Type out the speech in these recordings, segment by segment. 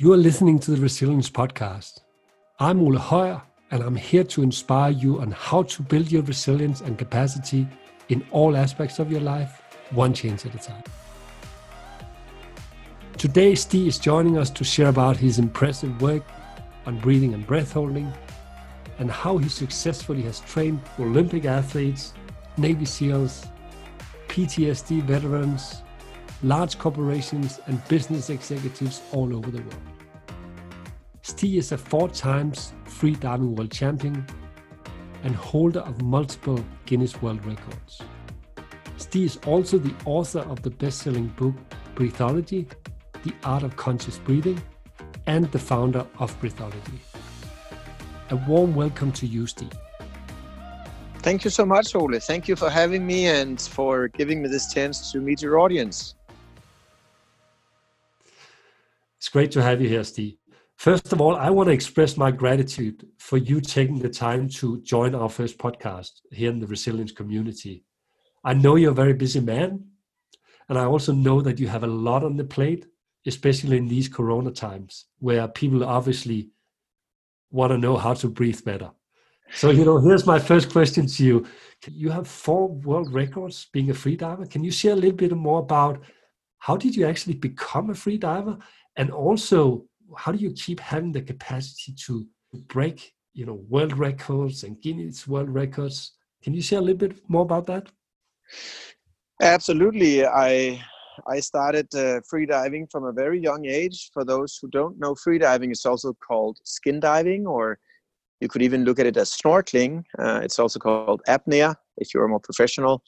You are listening to the Resilience Podcast. I'm Ole Høyer, and I'm here to inspire you on how to build your resilience and capacity in all aspects of your life, one change at a time. Today, Stig is joining us to share about his impressive work on breathing and breath holding, and how he successfully has trained Olympic athletes, Navy SEALs, PTSD veterans, large corporations, and business executives all over the world. Stig is a four times free diving world champion and holder of multiple Guinness World Records. Stig is also the author of the best selling book Breathology The Art of Conscious Breathing and the founder of Breathology. A warm welcome to you, Stig. Thank you so much, Ole. Thank you for having me and for giving me this chance to meet your audience. It's great to have you here, Stig. First of all, I want to express my gratitude for you taking the time to join our first podcast here in the resilience community. I know you're a very busy man, and I also know that you have a lot on the plate, especially in these corona times where people obviously want to know how to breathe better. So, you know, here's my first question to you. You have four world records being a free diver. Can you share a little bit more about how did you actually become a free diver? And also, how do you keep having the capacity to break, you know, world records and Guinness World Records? Can you share a little bit more about that? Absolutely. I I started uh, free diving from a very young age. For those who don't know, free diving is also called skin diving, or you could even look at it as snorkeling. Uh, it's also called apnea if you're more professional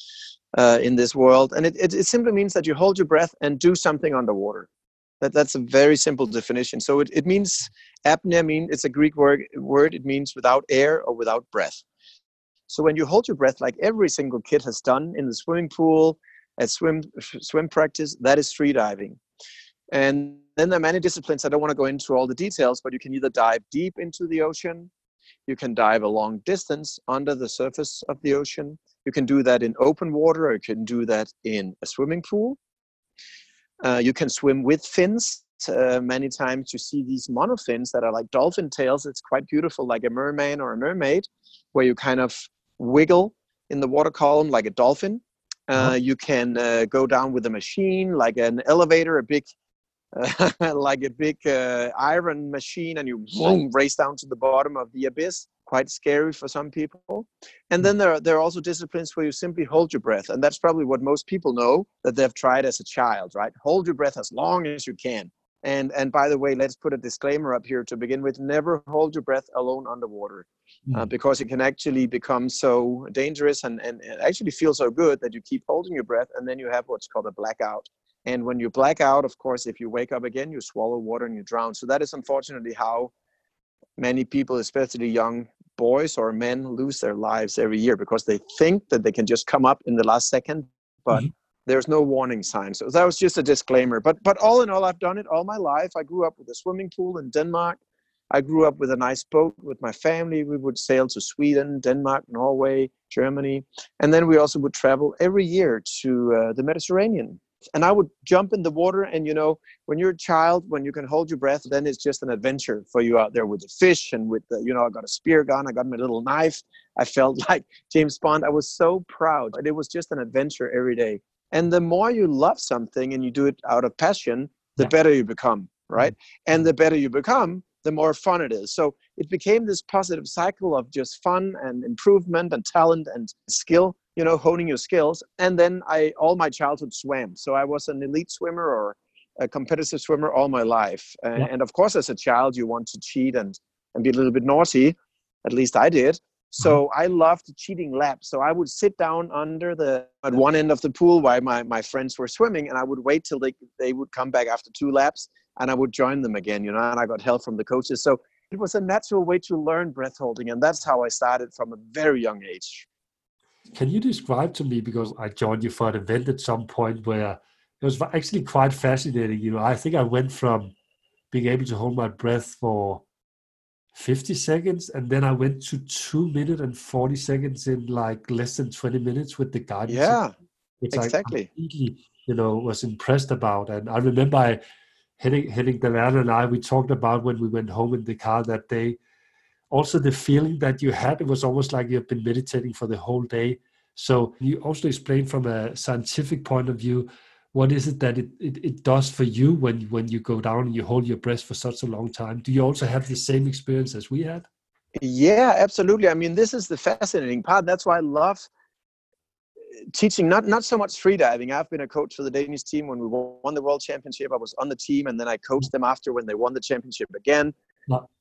uh, in this world. And it, it, it, simply means that you hold your breath and do something underwater. That, that's a very simple definition. So it, it means apnea mean it's a Greek word, word. It means without air or without breath. So when you hold your breath, like every single kid has done in the swimming pool, at swim swim practice, that is free diving. And then there are many disciplines. I don't want to go into all the details, but you can either dive deep into the ocean, you can dive a long distance under the surface of the ocean. You can do that in open water, or you can do that in a swimming pool. Uh, you can swim with fins. Uh, many times you see these monofins that are like dolphin tails. It's quite beautiful, like a merman or a mermaid, where you kind of wiggle in the water column like a dolphin. Uh, uh-huh. You can uh, go down with a machine, like an elevator, a big, like a big uh, iron machine, and you boom, race down to the bottom of the abyss. Quite scary for some people. And then there are, there are also disciplines where you simply hold your breath, and that's probably what most people know that they've tried as a child, right? Hold your breath as long as you can. And and by the way, let's put a disclaimer up here to begin with: never hold your breath alone underwater, mm. uh, because it can actually become so dangerous and and it actually feel so good that you keep holding your breath, and then you have what's called a blackout. And when you black out, of course, if you wake up again, you swallow water and you drown. So that is unfortunately how many people, especially young boys or men, lose their lives every year because they think that they can just come up in the last second, but mm-hmm there's no warning sign. So that was just a disclaimer. But but all in all, I've done it all my life. I grew up with a swimming pool in Denmark. I grew up with a nice boat with my family. We would sail to Sweden, Denmark, Norway, Germany, and then we also would travel every year to uh, the Mediterranean. And I would jump in the water, and you know, when you're a child, when you can hold your breath, then it's just an adventure for you out there with the fish and with the, you know, I got a spear gun, I got my little knife. I felt like James Bond. I was so proud. But it was just an adventure every day and the more you love something and you do it out of passion the yeah. better you become right mm-hmm. and the better you become the more fun it is. So it became this positive cycle of just fun and improvement and talent and skill you know honing your skills. And then i all my childhood swam. So i was an elite swimmer or a competitive swimmer all my life. Yeah. and of course as a child you want to cheat and and be a little bit naughty. At least i did. So mm-hmm. I loved cheating laps. So I would sit down under the at one end of the pool while my, my friends were swimming, and I would wait till they they would come back after two laps, and I would join them again. You know, and I got help from the coaches. So it was a natural way to learn breath holding, and that's how I started from a very young age. Can you describe to me because I joined you for an event at some point where it was actually quite fascinating. You know, I think I went from being able to hold my breath for 50 seconds and then i went to 2 minutes and 40 seconds in like less than 20 minutes with the guidance yeah which exactly I you know was impressed about and i remember i Henning, Henning Daverne and I, we talked about when we went home in the car that day. Also, the feeling that you had, it was almost like you've been meditating for the whole day. So, you also explained from a scientific point of view what is it that it, it, it does for you when, when you go down and you hold your breath for such a long time? Do you also have the same experience as we had? Yeah, absolutely. I mean, this is the fascinating part. That's why I love teaching not not so much freediving. I've been a coach for the Danish team when we won the world championship. I was on the team, and then I coached them after when they won the championship again.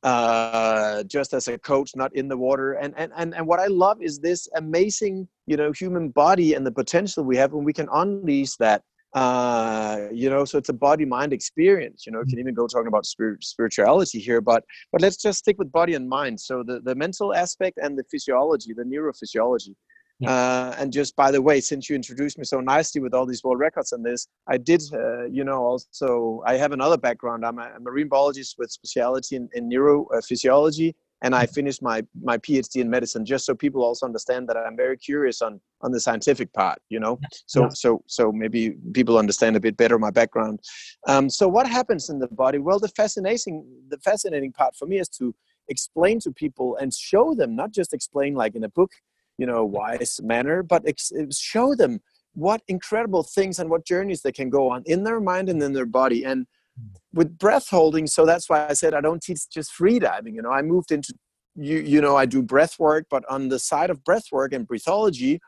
Uh, just as a coach, not in the water. And, and and and what I love is this amazing, you know, human body and the potential we have when we can unleash that. Uh, you know, so it's a body mind experience. You know, you can even go talking about spirit, spirituality here, but but let's just stick with body and mind. So the the mental aspect and the physiology, the neurophysiology. Yeah. Uh, and just by the way, since you introduced me so nicely with all these world records and this, I did, uh, you know, also I have another background. I'm a, marine biologist with specialty in, in neurophysiology, and I finished my my PhD in medicine. Just so people also understand that I'm very curious on on the scientific part. You know, so yeah. so so maybe people understand a bit better my background. Um, so what happens in the body? Well, the fascinating the fascinating part for me is to explain to people and show them, not just explain like in a book you know wise manner but ex- show them what incredible things and what journeys they can go on in their mind and in their body. And with breath holding so that's why i said i don't teach just free diving you know i moved into you you know i do breath work but on the side of breath work and breathology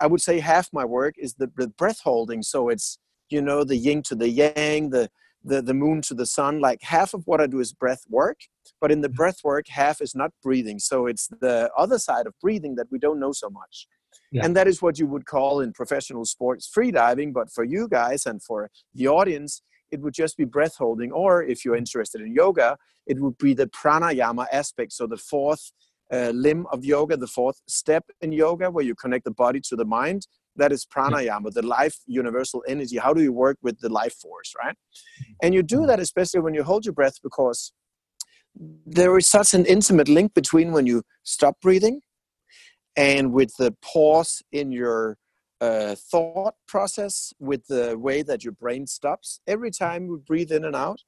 i would say half my work is the, the breath holding. So it's you know the yin to the yang the the, the moon to the sun like half of what i do is breath work but in the mm-hmm. breath work half is not breathing so it's the other side of breathing that we don't know so much yeah. and that is what you would call in professional sports free diving but for you guys and for the audience it would just be breath holding or if you're interested in yoga it would be the pranayama aspect so the fourth uh, limb of yoga the fourth step in yoga where you connect the body to the mind that is pranayama the life universal energy. How do you work with the life force right? And you do mm-hmm. that especially when you hold your breath because there is such an intimate link between when you stop breathing and with the pause in your uh, thought process with the way that your brain stops. Every time we breathe in and out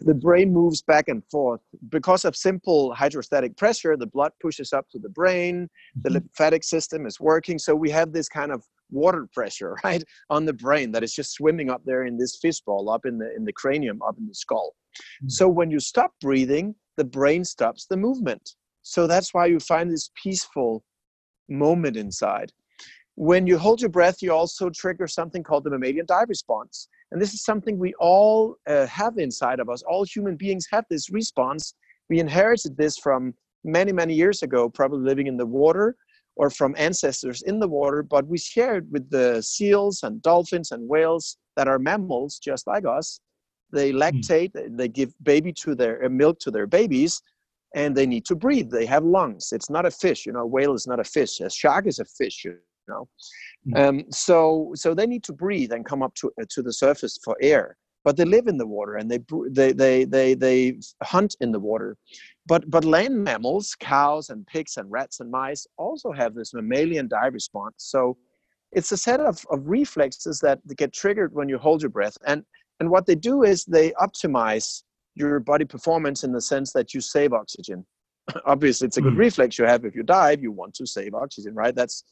the brain moves back and forth. Because of simple hydrostatic pressure the blood pushes up to the brain the mm-hmm. lymphatic system is working. So we have this kind of water pressure right on the brain that is just swimming up there in this fishbowl up in the in the cranium up in the skull. Mm-hmm. so when you stop breathing the brain stops the movement. So that's why you find this peaceful moment inside. When you hold your breath you also trigger something called the mammalian dive response and this is something we all uh, have inside of us. All human beings have this response. We inherited this from many, many years ago, probably living in the water or from ancestors in the water, but we share it with the seals and dolphins and whales that are mammals just like us. They hmm. lactate, mm. they give baby to their uh, milk to their babies, and they need to breathe. They have lungs. It's not a fish, you know. A whale is not a fish. A shark is a fish, you know. Mm. Um, so so they need to breathe and come up to uh, to the surface for air. But they live in the water and they they they they they hunt in the water. But but land mammals, cows and pigs and rats and mice also have this mammalian dive response. So it's a set of, of reflexes that get triggered when you hold your breath. And and what they do is they optimize your body performance in the sense that you save oxygen. Obviously, it's a good mm. reflex you have if you dive. You want to save oxygen, right? That's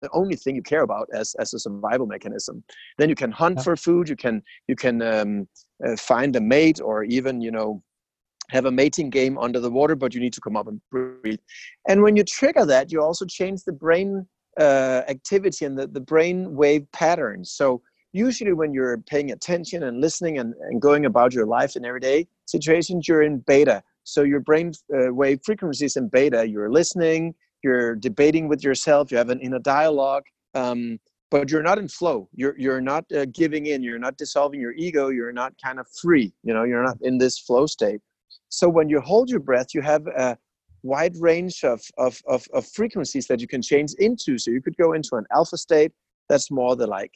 the only thing you care about as, as a survival mechanism. Then you can hunt yeah. for food you can you can um, uh, find a mate or even you know have a mating game under the water but you need to come up and breathe. And when you trigger that you also change the brain uh, activity and the, the brain wave patterns. So usually when you're paying attention and listening and, and going about your life in everyday situations you're in beta. So your brain uh, wave frequencies in beta you're listening you're debating with yourself you have an inner dialogue um, but you're not in flow. You're you're not uh, giving in. You're not dissolving your ego. You're not kind of free you know you're not in this flow state. So when you hold your breath you have a wide range of, of, of, of frequencies that you can change into. So you could go into an alpha state that's more the like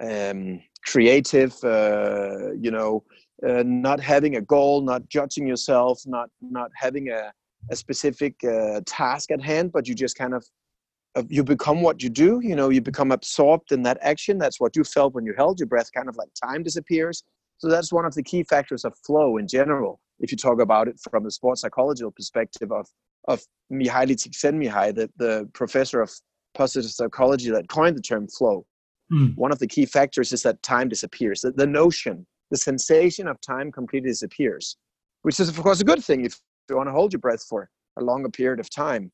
um, creative uh, you know uh, not having a goal not judging yourself not not having a a specific uh, task at hand, but you just kind of you become what you do you know you become absorbed in that action that's what you felt when you held your breath kind of like time disappears so that's one of the key factors of flow in general if you talk about it from a sports psychological perspective of of Mihaly Csikszentmihalyi, the, the professor of positive psychology that coined the term flow. Mm. One of the key factors is that time disappears. The, the notion, the sensation of time completely disappears, which is of course a good thing if you want to hold your breath for a longer period of time,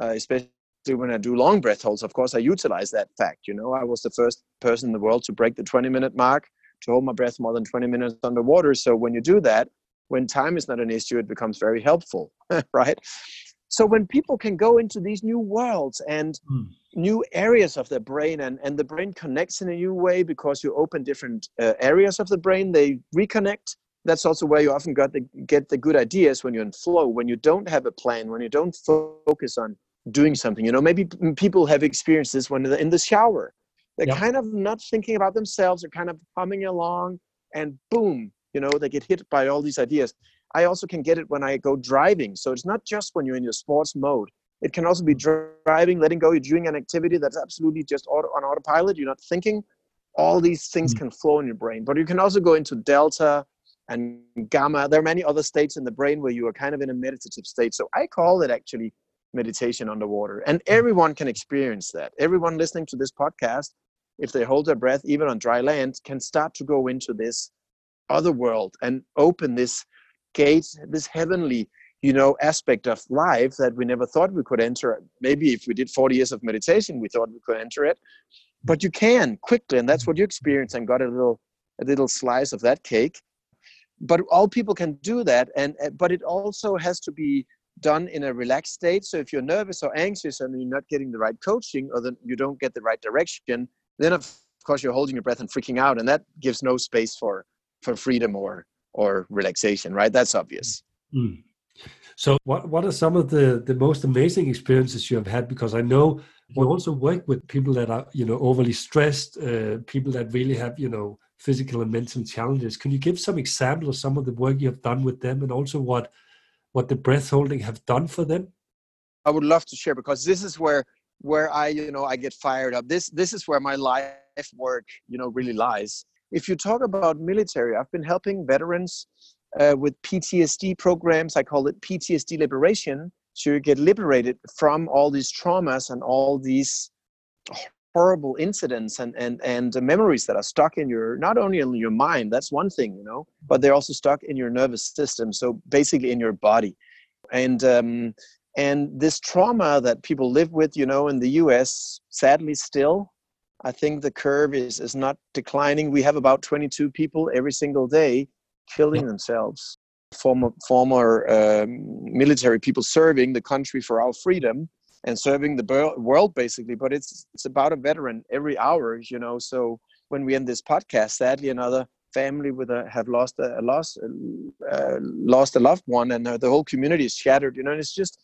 uh, especially when I do long breath holds. Of course, I utilize that fact. You know, I was the first person in the world to break the 20 minute mark to hold my breath more than 20 minutes underwater. So when you do that, when time is not an issue, it becomes very helpful, right? So when people can go into these new worlds and mm. new areas of the brain, and, and the brain connects in a new way because you open different uh, areas of the brain, they reconnect. That's also where you often got the, get the good ideas when you're in flow, when you don't have a plan, when you don't focus on doing something. You know, maybe people have experienced this when they're in the shower. They're kind of not thinking about themselves, they're kind of humming along, and boom, you know, they get hit by all these ideas I also can get it when I go driving. So it's not just when you're in your sports mode. It can also be driving, letting go. You're doing an activity that's absolutely just auto, on autopilot. You're not thinking. All these things mm-hmm. can flow in your brain. But you can also go into delta and gamma. There are many other states in the brain where you are kind of in a meditative state. So I call it actually meditation underwater. And mm. everyone can experience that. Everyone listening to this podcast, if they hold their breath, even on dry land, can start to go into this other world and open this gate, this heavenly, you know, aspect of life that we never thought we could enter. Maybe if we did 40 years of meditation, we thought we could enter it, but you can quickly, and that's what you experience and got a little, a little slice of that cake. But all people can do that, and but it also has to be done in a relaxed state. So if you're nervous or anxious and you're not getting the right coaching, or then you don't get the right direction, then of course you're holding your breath and freaking out, and that gives no space for for freedom or or relaxation, right? That's obvious. Mm. So, what what are some of the the most amazing experiences you have had? Because I know you also work with people that are you know overly stressed, uh, people that really have you know physical and mental challenges. Can you give some examples of some of the work you have done with them, and also what what the breath holding have done for them? I would love to share because this is where where I you know I get fired up. This this is where my life work you know really lies if you talk about military, I've been helping veterans uh, with PTSD programs. I call it PTSD liberation. So you get liberated from all these traumas and all these horrible incidents and and and memories that are stuck in your not only in your mind. That's one thing, you know, but they're also stuck in your nervous system. So basically in your body, and um, and this trauma that people live with, you know, in the U.S. sadly still I think the curve is, is not declining. We have about 22 people every single day killing themselves. Former, former um, military people serving the country for our freedom and serving the world basically. But it's, it's about a veteran every hour, you know. So when we end this podcast, sadly, another family with a have lost a, a lost uh, lost a loved one, and the whole community is shattered. You know, and it's just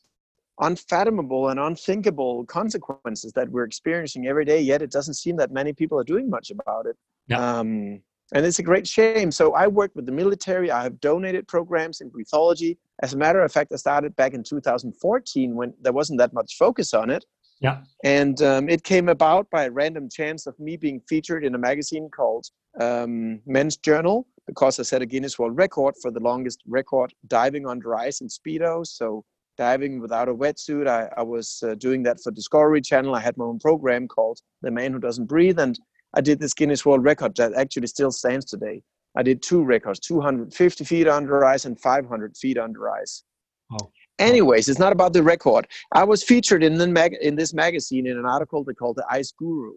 unfathomable and unthinkable consequences that we're experiencing every day yet it doesn't seem that many people are doing much about it yeah. um, and it's a great shame so i work with the military i have donated programs in breathology as a matter of fact i started back in 2014 when there wasn't that much focus on it yeah and um, it came about by a random chance of me being featured in a magazine called um, men's journal because i set a guinness world record for the longest record diving under ice in speedo so diving without a wetsuit. I, I was uh, doing that for Discovery Channel. I had my own program called The Man Who Doesn't Breathe, and I did this Guinness World Record that actually still stands today. I did two records 250 feet under ice and 500 feet under ice. Oh. Anyways, it's not about the record. I was featured in, the mag- in this magazine in an article they called The Ice Guru.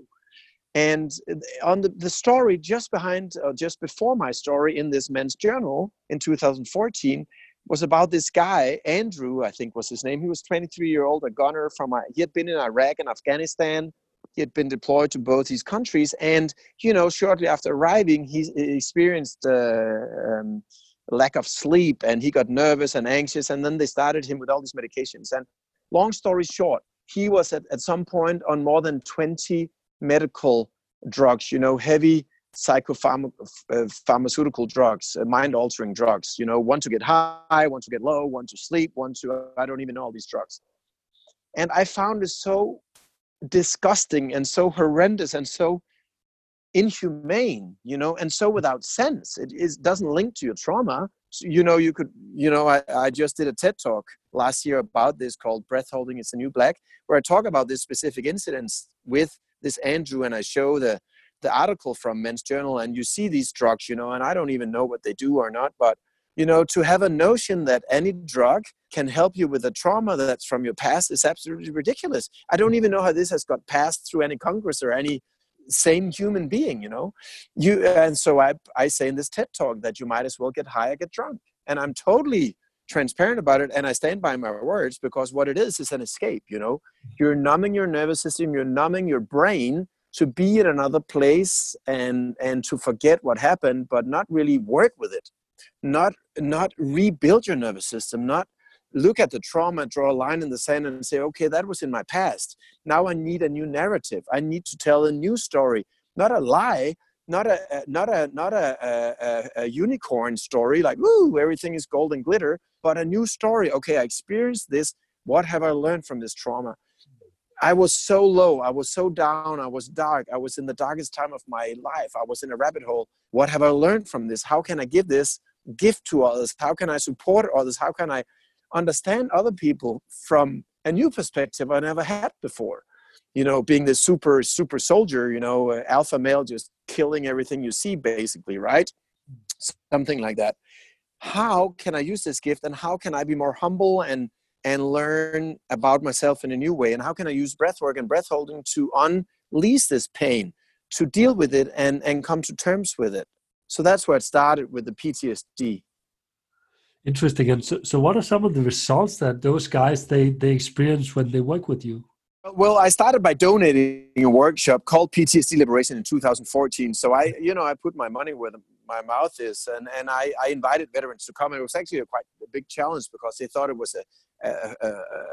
And uh, on the, the story just behind, uh, just before my story in this men's journal in 2014, was about this guy andrew i think was his name he was 23 year old a gunner from he had been in iraq and afghanistan he had been deployed to both these countries and you know shortly after arriving he experienced uh, um, lack of sleep and he got nervous and anxious and then they started him with all these medications and long story short he was at, at some point on more than 20 medical drugs you know heavy psychopharmaceutical uh, drugs, uh, mind-altering drugs. You know, one to get high, one to get low, one to sleep, one to I don't even know all these drugs. And I found it so disgusting and so horrendous and so inhumane you know and so mm. without sense. It is doesn't link to your trauma. So, you know you could you know I, I just did a ted talk last year about this called breath holding is the new black where i talk about this specific incidents with this andrew and i show the the article from men's journal and you see these drugs you know and i don't even know what they do or not but you know to have a notion that any drug can help you with a trauma that's from your past is absolutely ridiculous. I don't even know how this has got passed through any congress or any sane human being you know? You and so i i say in this ted talk that you might as well get high or get drunk. And i'm totally transparent about it and i stand by my words because what it is is an escape you know? You're numbing your nervous system you're numbing your brain to be in another place and and to forget what happened but not really work with it. Not not rebuild your nervous system not look at the trauma draw a line in the sand and say okay that was in my past. Now i need a new narrative. I need to tell a new story. Not a lie not a uh, not a not a, a, a unicorn story like everything is gold and glitter but a new story. Okay i experienced this. What have i learned from this trauma? I was so low. I was so down. I was dark. I was in the darkest time of my life. I was in a rabbit hole. What have i learned from this? How can i give this gift to others? How can i support others? How can i understand other people from a new perspective I never had before. You know, being the super, super soldier, you know, uh, alpha male just killing everything you see, basically, right? Something like that. How can I use this gift and how can I be more humble and and learn about myself in a new way? And how can I use breath work and breath holding to unleash this pain, to deal with it and, and come to terms with it? So that's where it started with the PTSD. Interesting. And so, so what are some of the results that those guys they they experience when they work with you? Well, I started by donating a workshop called PTSD Liberation in 2014. So I, you know, I put my money where my mouth is, and and I, I invited veterans to come. And it was actually a quite a big challenge because they thought it was a a,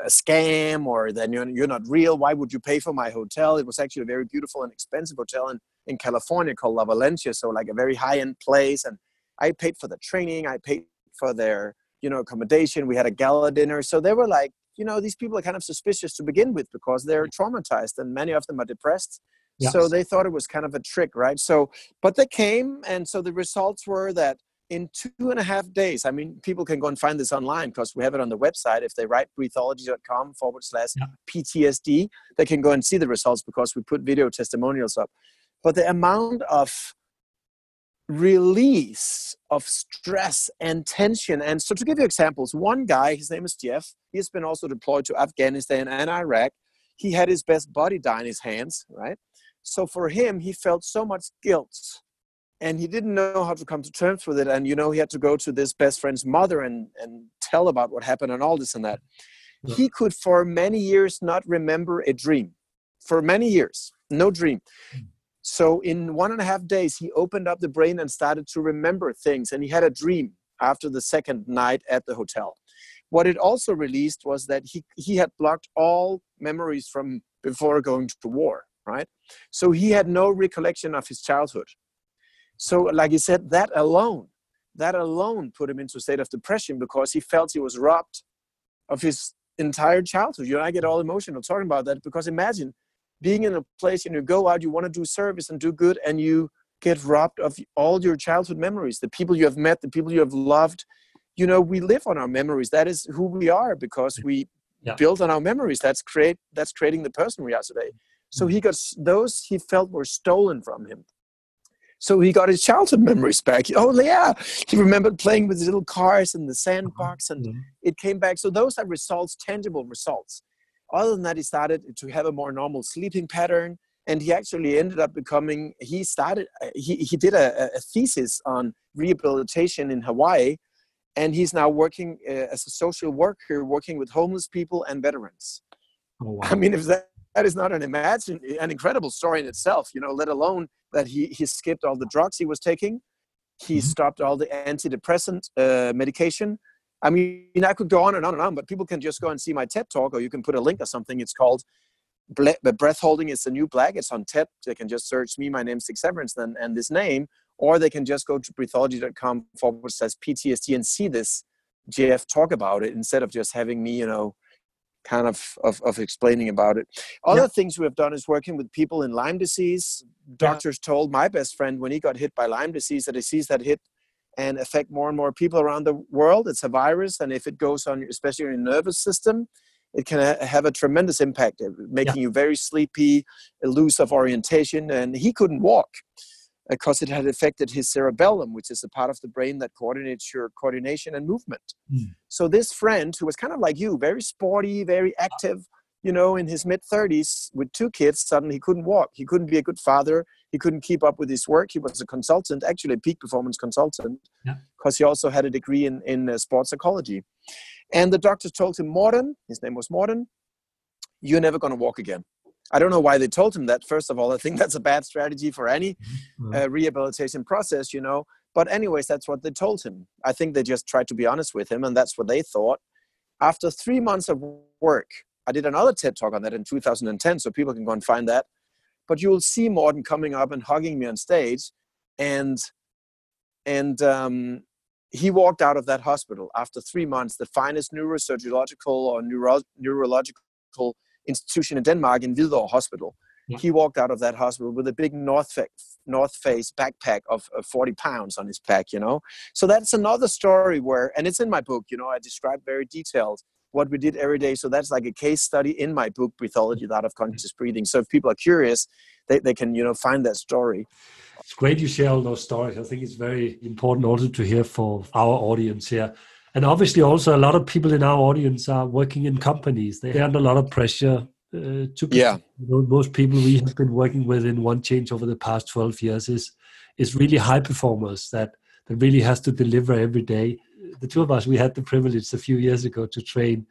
a, scam or then you're, you're not real. Why would you pay for my hotel? It was actually a very beautiful and expensive hotel in, in California called La Valencia. So like a very high end place. And I paid for the training. I paid for their you know accommodation. We had a gala dinner. So they were like you know these people are kind of suspicious to begin with because they're traumatized and many of them are depressed. Yes. so they thought it was kind of a trick right? So but they came and so the results were that in two and a half days i mean people can go and find this online because we have it on the website. If they write breathology.com forward slash ptsd they can go and see the results because we put video testimonials up. But the amount of release of stress and tension. And so, to give you examples, one guy, his name is Jeff, he's been also deployed to Afghanistan and Iraq. He had his best buddy die in his hands, right? So, for him, he felt so much guilt and he didn't know how to come to terms with it. And, you know, he had to go to this best friend's mother and, and tell about what happened and all this and that. Yeah. He could, for many years, not remember a dream. For many years, no dream. Hmm. So in one and a half days, he opened up the brain and started to remember things. And he had a dream after the second night at the hotel. What it also released was that he, he had blocked all memories from before going to war, right? So he had no recollection of his childhood. So, like he said, that alone, that alone put him into a state of depression because he felt he was robbed of his entire childhood. You know, I get all emotional talking about that because imagine being in a place and you go out, you want to do service and do good, and you get robbed of all your childhood memories, the people you have met, the people you have loved. You know, we live on our memories. That is who we are because we yeah. build on our memories. That's create that's creating the person we are today. So he got those he felt were stolen from him. So he got his childhood memories back. Oh yeah, he remembered playing with his little cars in the sandbox, and mm-hmm. it came back. So those are results, tangible results. Other than that, he started to have a more normal sleeping pattern. And he actually ended up becoming, he started, uh, he, he did a, a thesis on rehabilitation in Hawaii. And he's now working uh, as a social worker, working with homeless people and veterans. Oh, wow. I mean, if that, that is not an imagine an incredible story in itself, you know, let alone that he, he skipped all the drugs he was taking. He mm-hmm. stopped all the antidepressant uh, medication I mean, I could go on and on and on, but people can just go and see my TED talk, or you can put a link or something. It's called "Breath Holding is the New Black." It's on TED. They can just search me, my name Stig Severinsen, and this name, or they can just go to breathology.com forward slash PTSD and see this Jeff talk about it instead of just having me, you know, kind of, of, of explaining about it. Other yeah. things we have done is working with people in Lyme disease. Doctors yeah. told my best friend when he got hit by Lyme disease, a disease that hit and affect more and more people around the world. It's a virus, and if it goes on, especially your nervous system, it can ha- have a tremendous impact, uh, making yeah. you very sleepy, loose of orientation, and he couldn't walk because it had affected his cerebellum, which is a part of the brain that coordinates your coordination and movement. Mm. So this friend, who was kind of like you, very sporty, very active, you know, in his mid 30s with two kids, suddenly he couldn't walk. He couldn't be a good father. He couldn't keep up with his work. He was a consultant, actually a peak performance consultant, because yeah. he also had a degree in, in uh, sports psychology. And the doctors told him, Morten, his name was Morten, you're never going to walk again. I don't know why they told him that. First of all, I think that's a bad strategy for any mm-hmm. uh, rehabilitation process, you know. But, anyways, that's what they told him. I think they just tried to be honest with him, and that's what they thought. After three months of work, I did another TED talk on that in 2010, so people can go and find that. But you'll see Morten coming up and hugging me on stage, and and um, he walked out of that hospital after three months, the finest neurosurgical or neuro- neurological institution in Denmark in Hvidovre Hospital. Yeah. He walked out of that hospital with a big North, Fa- North Face backpack of, of 40 pounds on his back, you know. So that's another story where, and it's in my book, you know, I describe very detailed what we did every day. So that's like a case study in my book, Breathology, The Art of Conscious Breathing. So if people are curious, they, they can, you know, find that story. It's great you share all those stories. I think it's very important also to hear for our audience here and obviously also a lot of people in our audience are working in companies they under a lot of pressure uh, to yeah you know, most people we have been working with in one change over the past 12 years is is really high performers that that really has to deliver every day the two of us we had the privilege a few years ago to train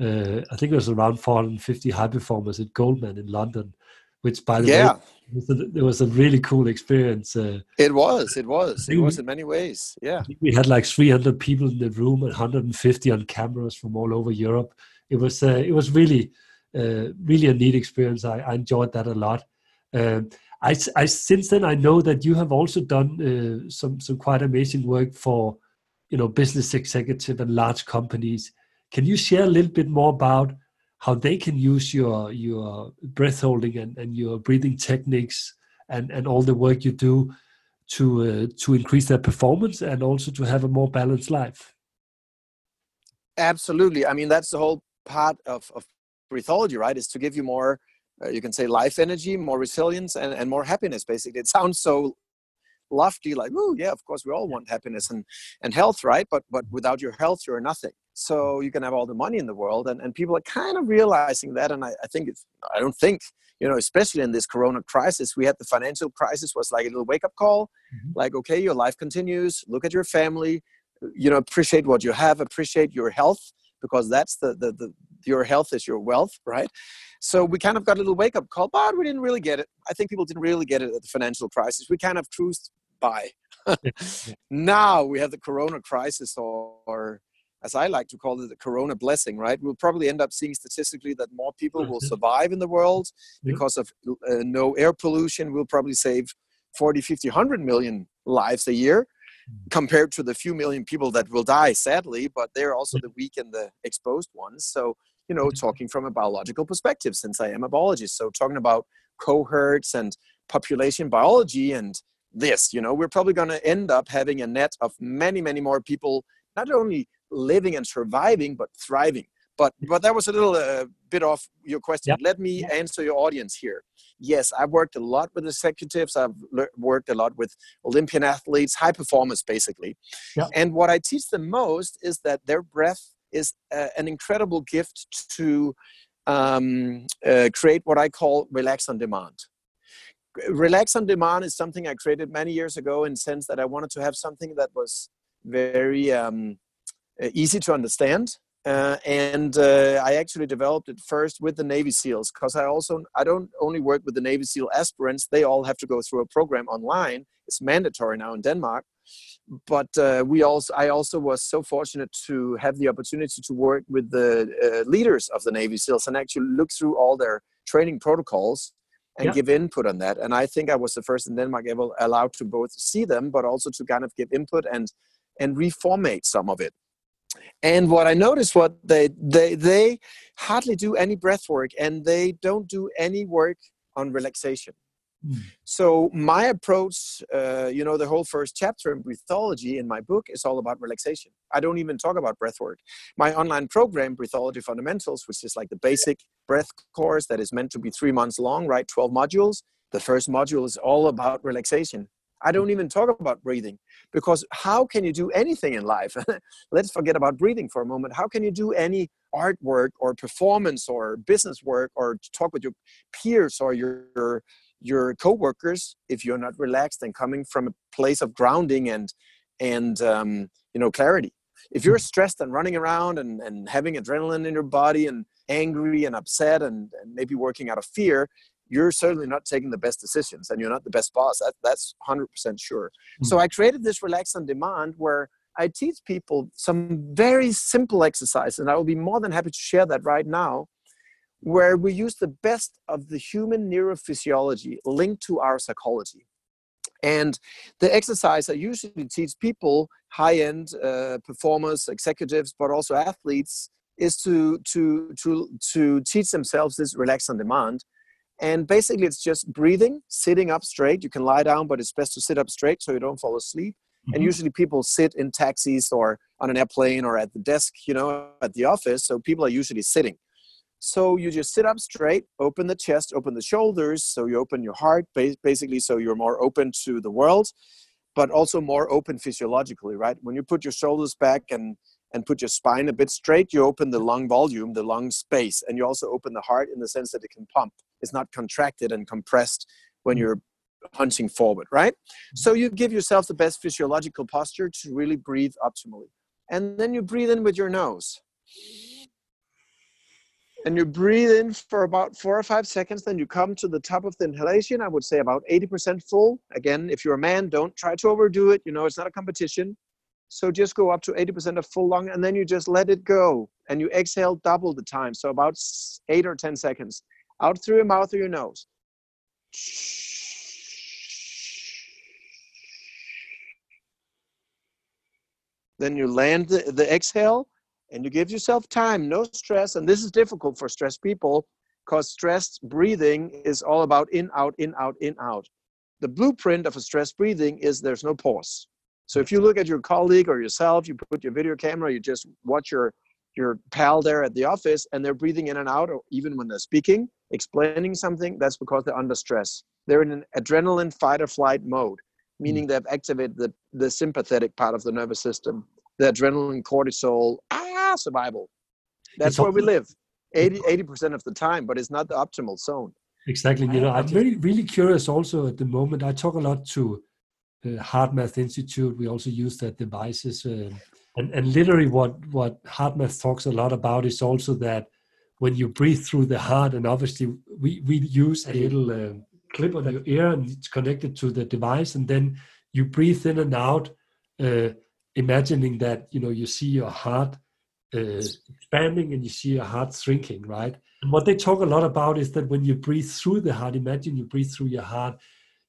uh, i think it was around 450 high performers at goldman in london which by the yeah. way it was, a, it was a really cool experience. Uh, it was, it was, it was in many ways. Yeah, we had like 300 people in the room and 150 on cameras from all over Europe. It was, uh, it was really, uh, really a neat experience. I, I enjoyed that a lot. Um, I, I, since then I know that you have also done uh, some some quite amazing work for, you know, business executive and large companies. Can you share a little bit more about? how they can use your your breath holding and, and your breathing techniques and, and all the work you do to uh, to increase their performance and also to have a more balanced life absolutely i mean that's the whole part of, of breathology right is to give you more uh, you can say life energy more resilience and, and more happiness basically it sounds so lofty like oh yeah of course we all want happiness and and health right? But but without your health you're nothing. So you can have all the money in the world and, and people are kind of realizing that and I, I think it's I don't think you know especially in this corona crisis we had the financial crisis was like a little wake up call mm-hmm. like okay your life continues look at your family you know appreciate what you have appreciate your health because that's the, the, the your health is your wealth right? So we kind of got a little wake up call but we didn't really get it. I think people didn't really get it at the financial crisis. We kind of cruised by now we have the corona crisis or, or as I like to call it, the corona blessing, right? We'll probably end up seeing statistically that more people will mm-hmm. survive in the world because of uh, no air pollution. We'll probably save 40, 50, 100 million lives a year mm. compared to the few million people that will die, sadly, but they're also the weak and the exposed ones. So, you know, mm-hmm. talking from a biological perspective, since I am a biologist, so talking about cohorts and population biology and this, you know, we're probably going to end up having a net of many, many more people, not only living and surviving, but thriving. But but that was a little uh, bit off your question. Let me answer your audience here. Yes, I've worked a lot with executives. I've le- worked a lot with Olympian athletes, high performers, basically. And what I teach them most is that their breath is uh, an incredible gift to um, uh, create what I call relax on demand. Relax on demand is something I created many years ago in sense that I wanted to have something that was very um, easy to understand. Uh, and uh, I actually developed it first with the Navy SEALs because I also I don't only work with the Navy SEAL aspirants; they all have to go through a program online. It's mandatory now in Denmark. But uh, we also I also was so fortunate to have the opportunity to work with the uh, leaders of the Navy SEALs and actually look through all their training protocols and yeah. give input on that. And I think I was the first in Denmark ever allowed to both see them, but also to kind of give input and and reformate some of it And what I noticed, what they they they hardly do any breath work, and they don't do any work on relaxation. Mm. So my approach, uh, you know, the whole first chapter in breathology in my book is all about relaxation. I don't even talk about breath work. My online program, Breathology Fundamentals, which is like the basic breath course that is meant to be three months long, right? 12 modules. The first module is all about relaxation. I don't even talk about breathing because how can you do anything in life? Let's forget about breathing for a moment. How can you do any artwork or performance or business work or talk with your peers or your your coworkers if you're not relaxed and coming from a place of grounding and and um, you know clarity. If you're stressed and running around and, and having adrenaline in your body and angry and upset and, and maybe working out of fear you're certainly not taking the best decisions and you're not the best boss. That, that's 100% sure. Mm-hmm. so i created this relax on demand where i teach people some very simple exercise and i will be more than happy to share that right now where we use the best of the human neurophysiology linked to our psychology. And the exercise I usually teach people, high end uh, performers, executives, but also athletes, is to, to, to, to teach themselves this relax on demand. And basically, it's just breathing, sitting up straight. You can lie down, but it's best to sit up straight so you don't fall asleep. Mm-hmm. And usually, people sit in taxis or on an airplane or at the desk, you know, at the office. So people are usually sitting. So you just sit up straight, open the chest, open the shoulders. So you open your heart, basically, so you're more open to the world, but also more open physiologically, right? When you put your shoulders back and and put your spine a bit straight, you open the lung volume, the lung space, and you also open the heart in the sense that it can pump. It's not contracted and compressed when mm. you're hunching forward, right? So you give yourself the best physiological posture to really breathe optimally. And then you breathe in with your nose and you breathe in for about four or five seconds then you come to the top of the inhalation. I would say about 80% full. Again if you're a man don't try to overdo it. You know it's not a competition. So just go up to 80% of full lung and then you just let it go. And you exhale double the time so about eight or 10 seconds. Out through your mouth or your nose. Then you land the, the exhale and you give yourself time, no stress. And this is difficult for stressed people because stressed breathing is all about in, out, in, out, in, out. The blueprint of a stressed breathing is there's no pause. So if you look at your colleague or yourself, you put your video camera, you just watch your your pal there at the office and they're breathing in and out, or even when they're speaking, explaining something, that's because they're under stress. They're in an adrenaline fight or flight mode, meaning mm. they've activated the, the sympathetic part of the nervous system, the adrenaline, cortisol, survival. That's it's where we live 80 percent of the time, but it's not the optimal zone. Exactly. You know, I'm very really curious. Also, at the moment, I talk a lot to the HeartMath Institute. We also use their devices, uh, and and literally, what what HeartMath talks a lot about is also that when you breathe through the heart, and obviously we we use a little uh, clip on your ear, and it's connected to the device, and then you breathe in and out, uh, imagining that you know you see your heart uh, expanding and you see your heart shrinking, right? And what they talk a lot about is that when you breathe through the heart, imagine you breathe through your heart,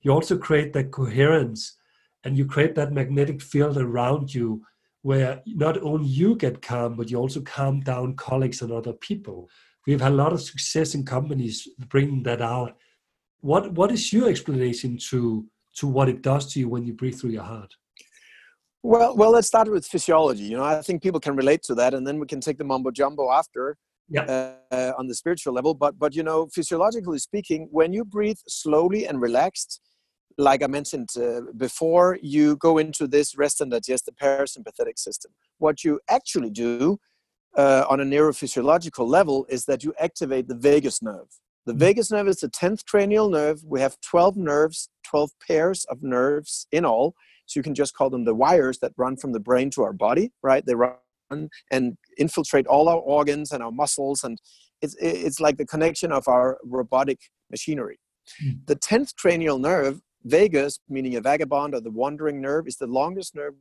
you also create that coherence and you create that magnetic field around you where not only you get calm, but you also calm down colleagues and other people. We've had a lot of success in companies bringing that out. What what is your explanation to to what it does to you when you breathe through your heart? Well, well, let's start with physiology. You know, I think people can relate to that, and then we can take the mumbo jumbo after yeah. uh, on the spiritual level. But, but you know, physiologically speaking, when you breathe slowly and relaxed, like I mentioned uh, before, you go into this rest and digest the parasympathetic system. What you actually do uh, on a neurophysiological level is that you activate the vagus nerve. The mm-hmm. vagus nerve is the 10th cranial nerve. We have 12 nerves, 12 pairs of nerves in all so you can just call them the wires that run from the brain to our body, right? They run and infiltrate all our organs and our muscles. And it's, it's like the connection of our robotic machinery. Mm. The 10th cranial nerve, vagus, meaning a vagabond or the wandering nerve, is the longest nerve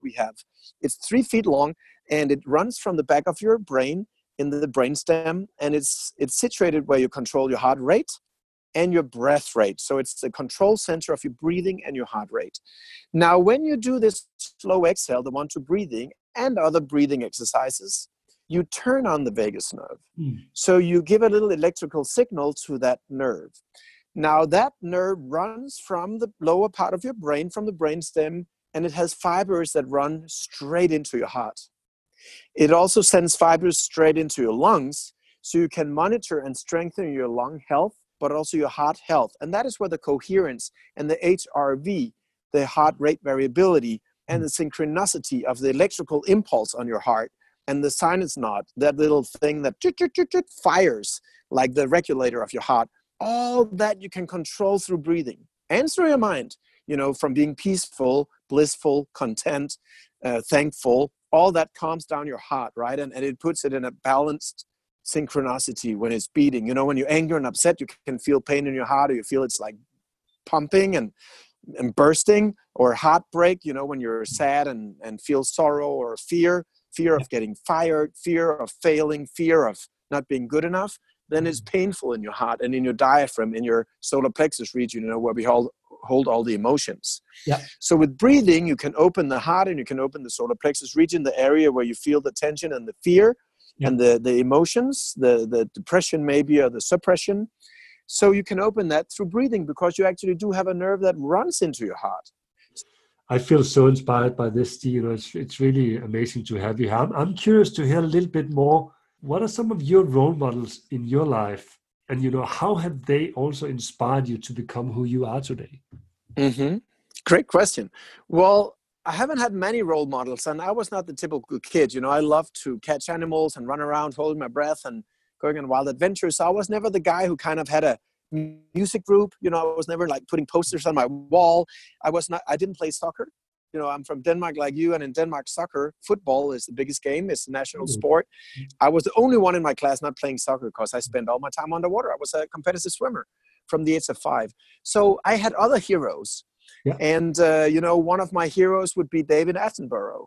we have. It's three feet long and it runs from the back of your brain in the brainstem and it's it's situated where you control your heart rate and your breath rate. So it's the control center of your breathing and your heart rate. Now, when you do this slow exhale, the one to breathing, and other breathing exercises, you turn on the vagus nerve. Mm. So you give a little electrical signal to that nerve. Now, that nerve runs from the lower part of your brain, from the brainstem, and it has fibers that run straight into your heart. It also sends fibers straight into your lungs, so you can monitor and strengthen your lung health, but also your heart health. And that is where the coherence and the HRV, the heart rate variability, and the synchronicity of the electrical impulse on your heart and the sinus knot, that little thing that fires like the regulator of your heart, all that you can control through breathing and through your mind you know from being peaceful blissful content uh, thankful all that calms down your heart right and, and it puts it in a balanced synchronicity when it's beating you know when you're angry and upset you can feel pain in your heart or you feel it's like pumping and and bursting or heartbreak you know when you're mm. sad and and feel sorrow or fear fear of getting fired fear of failing fear of not being good enough then it's mm. painful in your heart and in your diaphragm, in your solar plexus region, you know, where we hold, hold all the emotions. Yeah. So with breathing, you can open the heart and you can open the solar plexus region, the area where you feel the tension and the fear yeah. and the, the emotions, the, the depression maybe or the suppression. So you can open that through breathing because you actually do have a nerve that runs into your heart. I feel so inspired by this. You know, it's it's really amazing to have you here. I'm, I'm curious to hear a little bit more what are some of your role models in your life and you know how have they also inspired you to become who you are today mm-hmm. great question well i haven't had many role models and i was not the typical kid you know i love to catch animals and run around holding my breath and going on wild adventures so i was never the guy who kind of had a music group you know i was never like putting posters on my wall i was not i didn't play soccer you know, I'm from Denmark like you, and in Denmark, soccer, football is the biggest game. It's the national mm-hmm. sport. I was the only one in my class not playing soccer because I spent all my time underwater. I was a competitive swimmer from the age of five. So I had other heroes. And, uh, you know, one of my heroes would be David Attenborough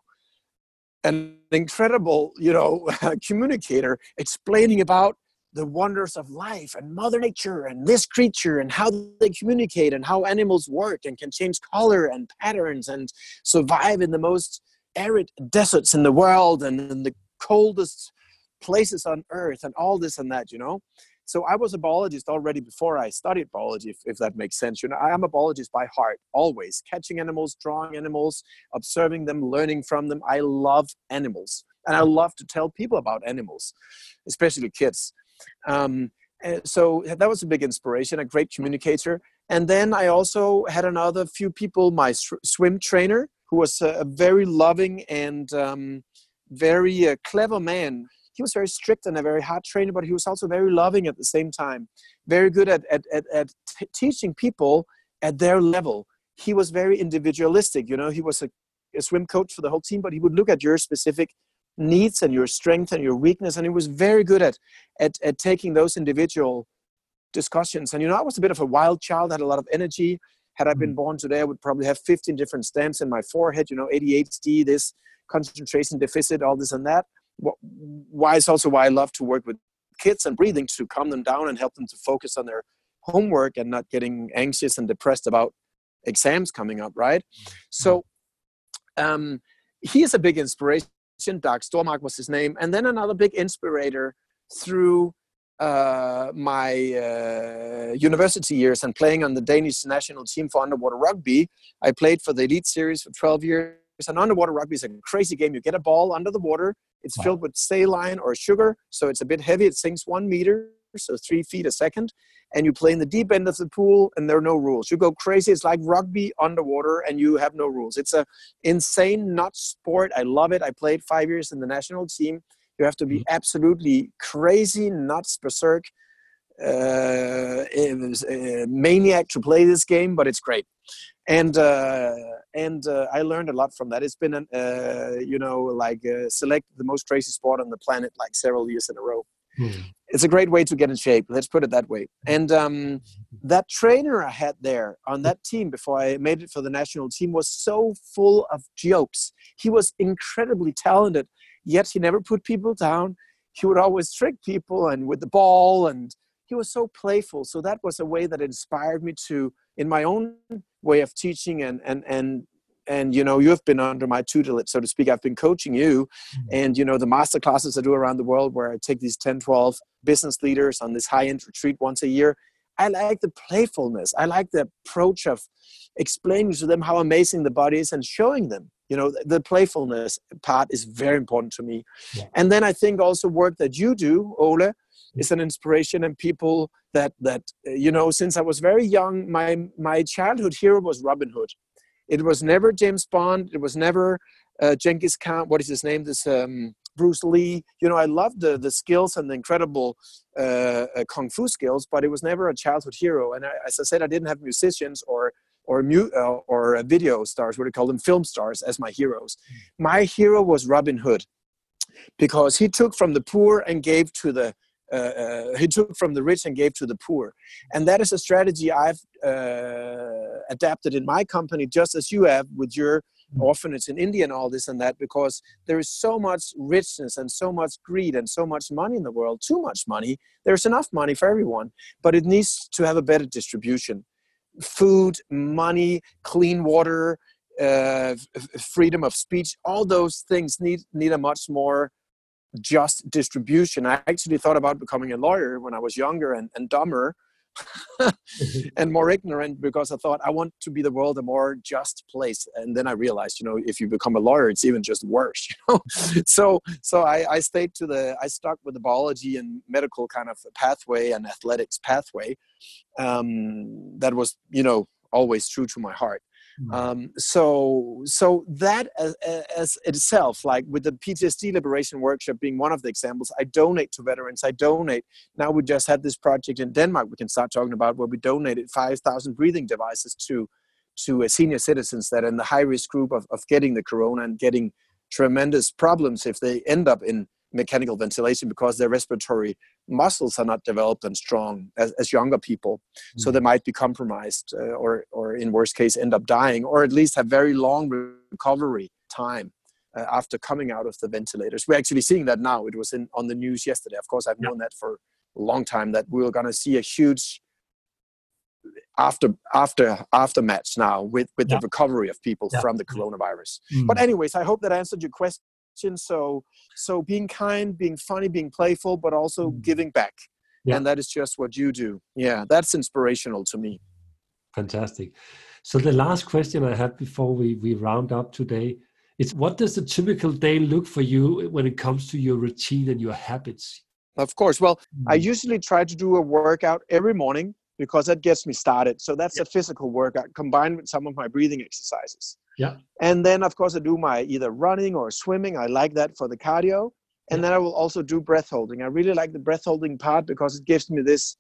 an incredible, you know, communicator explaining about the wonders of life and mother nature and this creature and how they communicate and how animals work and can change color and patterns and survive in the most arid deserts in the world and in the coldest places on earth and all this and that you know so i was a biologist already before i studied biology if, if that makes sense you know i am a biologist by heart always catching animals drawing animals observing them learning from them i love animals and i love to tell people about animals especially kids um, so that was a big inspiration, a great communicator. And then I also had another few people, my swim trainer, who was a, very loving and um, very uh, clever man. He was very strict and a very hard trainer, but he was also very loving at the same time. Very good at, at, at, at t- teaching people at their level. He was very individualistic. You know, he was a, a swim coach for the whole team, but he would look at your specific needs and your strength and your weakness and he was very good at at, at taking those individual discussions and you know i was a bit of a wild child had a lot of energy had i been mm. born today i would probably have 15 different stamps in my forehead you know adhd this concentration deficit all this and that why is also why i love to work with kids and breathing to calm them down and help them to focus on their homework and not getting anxious and depressed about exams coming up right mm. so um, he is a big inspiration Dag Stormark was his name. And then another big inspirator through uh, my uh, university years and playing on the Danish national team for underwater rugby. I played for the Elite Series for 12 years. And underwater rugby is a crazy game. You get a ball under the water, it's wow. filled with saline or sugar, so it's a bit heavy. It sinks one meter, so three feet a second and you play in the deep end of the pool and there are no rules you go crazy it's like rugby underwater and you have no rules it's a insane nut sport i love it i played five years in the national team you have to be mm-hmm. absolutely crazy nuts berserk uh, a maniac to play this game but it's great and uh, and uh, I learned a lot from that. It's been an, uh, you know like uh, select the most crazy sport on the planet like several years in a row. Hmm it's a great way to get in shape. Let's put it that way. And um, that trainer I had there on that team before I made it for the national team was so full of jokes. He was incredibly talented, yet he never put people down. He would always trick people and with the ball, and he was so playful. So that was a way that inspired me to, in my own way of teaching and and and and you know you have been under my tutelage so to speak i've been coaching you mm-hmm. and you know the master classes i do around the world where i take these 10 12 business leaders on this high end retreat once a year i like the playfulness i like the approach of explaining to them how amazing the body is and showing them you know the playfulness part is very important to me yeah. and then i think also work that you do ole. Is an inspiration and people that that you know since i was very young my my childhood hero was robin hood it was never James Bond. It was never uh, Genghis Khan. What is his name? This um, Bruce Lee. You know, I loved the the skills and the incredible uh, uh, kung fu skills, but it was never a childhood hero. And I, as I said, I didn't have musicians or or mu- uh, or video stars. What do you call them? Film stars as my heroes. Hmm. My hero was Robin Hood because he took from the poor and gave to the uh, uh, he took from the rich and gave to the poor. And that is a strategy I've uh, adapted in my company, just as you have with your mm. orphanage in India and all this and that, because there is so much richness and so much greed and so much money in the world, too much money. There's enough money for everyone, but it needs to have a better distribution. Food, money, clean water, uh, freedom of speech, all those things need, need a much more just distribution. I actually thought about becoming a lawyer when I was younger and, and dumber and more ignorant because I thought I want to be the world a more just place. And then I realized, you know, if you become a lawyer, it's even just worse. You know, so so I, I stayed to the I stuck with the biology and medical kind of pathway and athletics pathway. Um, that was you know always true to my heart. Mm. Um, so so that as, as, itself like with the ptsd liberation workshop being one of the examples i donate to veterans i donate now we just had this project in denmark we can start talking about where we donated 5000 breathing devices to to uh, senior citizens that are in the high risk group of, of getting the corona and getting tremendous problems if they end up in mechanical ventilation because their respiratory muscles are not developed and strong as, as younger people mm-hmm. so they might be compromised uh, or or in worst case end up dying or at least have very long recovery time uh, after coming out of the ventilators we're actually seeing that now it was in on the news yesterday of course i've known that for a long time that we we're going to see a huge after after after match now with with yeah. the recovery of people yeah. from the coronavirus mm. but anyways i hope that answered your question so so being kind being funny being playful but also mm. giving back yeah. and that is just what you do yeah that's inspirational to me fantastic so the last question i have before we we round up today is what does a typical day look for you when it comes to your routine and your habits of course well mm. i usually try to do a workout every morning because that gets me started. So that's yeah. a physical workout combined with some of my breathing exercises. Yeah. And then of course I do my either running or swimming. I like that for the cardio. And yeah. then I will also do breath holding. I really like the breath holding part because it gives me this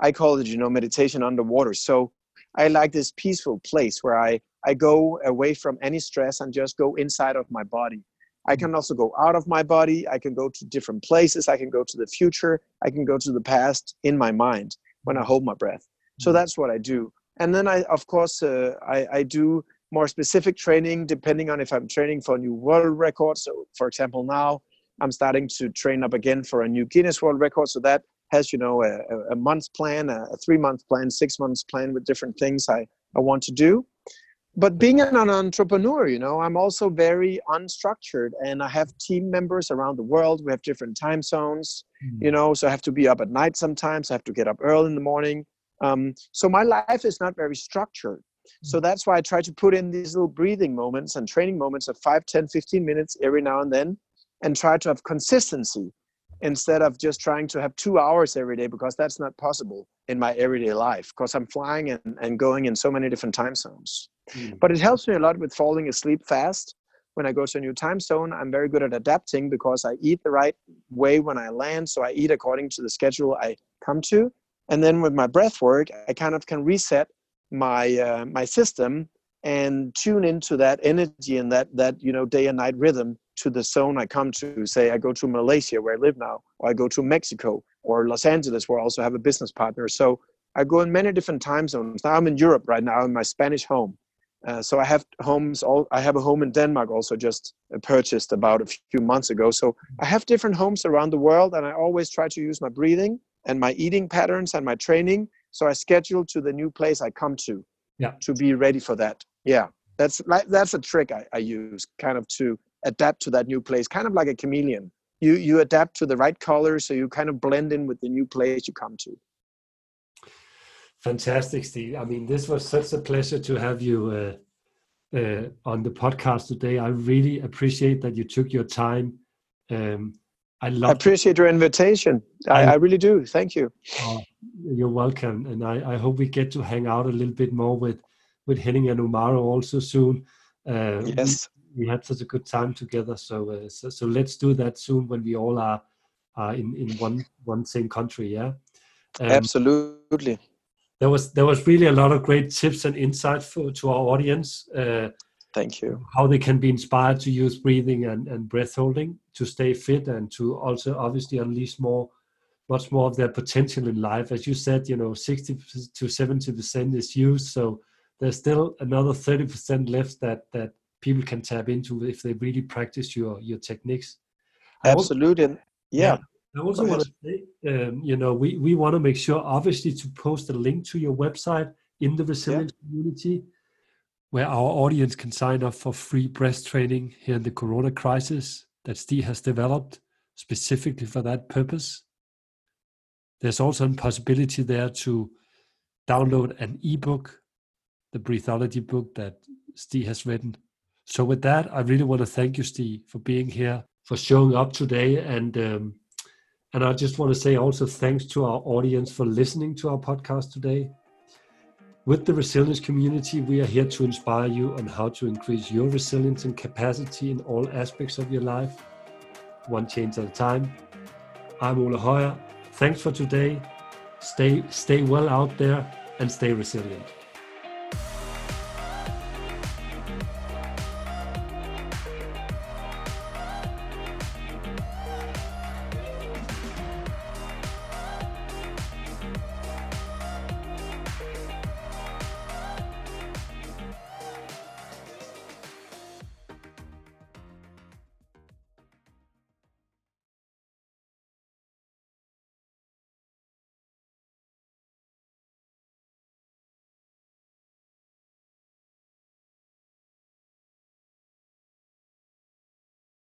I call it, you know, meditation underwater. So I like this peaceful place where I I go away from any stress and just go inside of my body. I mm. can also go out of my body. I can go to different places. I can go to the future. I can go to the past in my mind when I hold my breath. So mm-hmm. that's what I do. And then I, of course, uh, I, I do more specific training depending on if I'm training for a new world record. So, for example, now I'm starting to train up again for a new Guinness World Record. So that has, you know, a, a month plan, a, three month plan, six months plan with different things I, I want to do. But being an entrepreneur, you know, I'm also very unstructured and I have team members around the world. We have different time zones, mm. you know, so I have to be up at night sometimes. I have to get up early in the morning. Um, so my life is not very structured. So that's why I try to put in these little breathing moments and training moments of 5, 10, 15 minutes every now and then and try to have consistency instead of just trying to have two hours every day because that's not possible in my everyday life because I'm flying and, and going in so many different time zones. Mm. But it helps me a lot with falling asleep fast. When I go to a new time zone, I'm very good at adapting because I eat the right way when I land. So I eat according to the schedule I come to. And then with my breath work, I kind of can reset my uh, my system and tune into that energy and that that you know day and night rhythm to the zone I come to. Say I go to Malaysia where I live now, or I go to Mexico or Los Angeles where I also have a business partner. So I go in many different time zones. Now I'm in Europe right now in my Spanish home. Uh, so I have homes. All I have a home in Denmark also just uh, purchased about a few months ago. So I have different homes around the world, and I always try to use my breathing and my eating patterns and my training. So I schedule to the new place I come to. Yeah. To be ready for that. Yeah. that's like that's a trick I, I use kind of to adapt to that new place kind of like a chameleon you you adapt to the right color so you kind of blend in with the new place you come to fantastic Stig i mean this was such a pleasure to have you uh, uh, on the podcast today i really appreciate that you took your time um, I, love I appreciate your invitation. I, I, really do. Thank you. Oh, you're welcome, and I, I hope we get to hang out a little bit more with with Henning and Umaro also soon. Uh, yes, we, we, had such a good time together. So, uh, so, so let's do that soon when we all are are in in one one same country. Yeah, um, absolutely. There was there was really a lot of great tips and insight for to our audience. Uh, Thank you. How they can be inspired to use breathing and, and breath holding to stay fit and to also obviously unleash more much more of their potential in life. As you said, you know, 60 to 70% is used. So there's still another 30% left that that people can tap into if they really practice your your techniques absolutely also, yeah. yeah. i also want to say um, you know we we want to make sure obviously to post a link to your website in the resilience yeah. community where our audience can sign up for free breath training here in the corona crisis that Stig has developed specifically for that purpose there's also a possibility there to download an ebook the Breatheology book that Stig has written. So with that, I really want to thank you, Stig, for being here, for showing up today, and um, and I just want to say also thanks to our audience for listening to our podcast today. With the resilience community, we are here to inspire you on how to increase your resilience and capacity in all aspects of your life, one change at a time. I'm Ole Højer. Thanks for today. Stay stay well out there and stay resilient.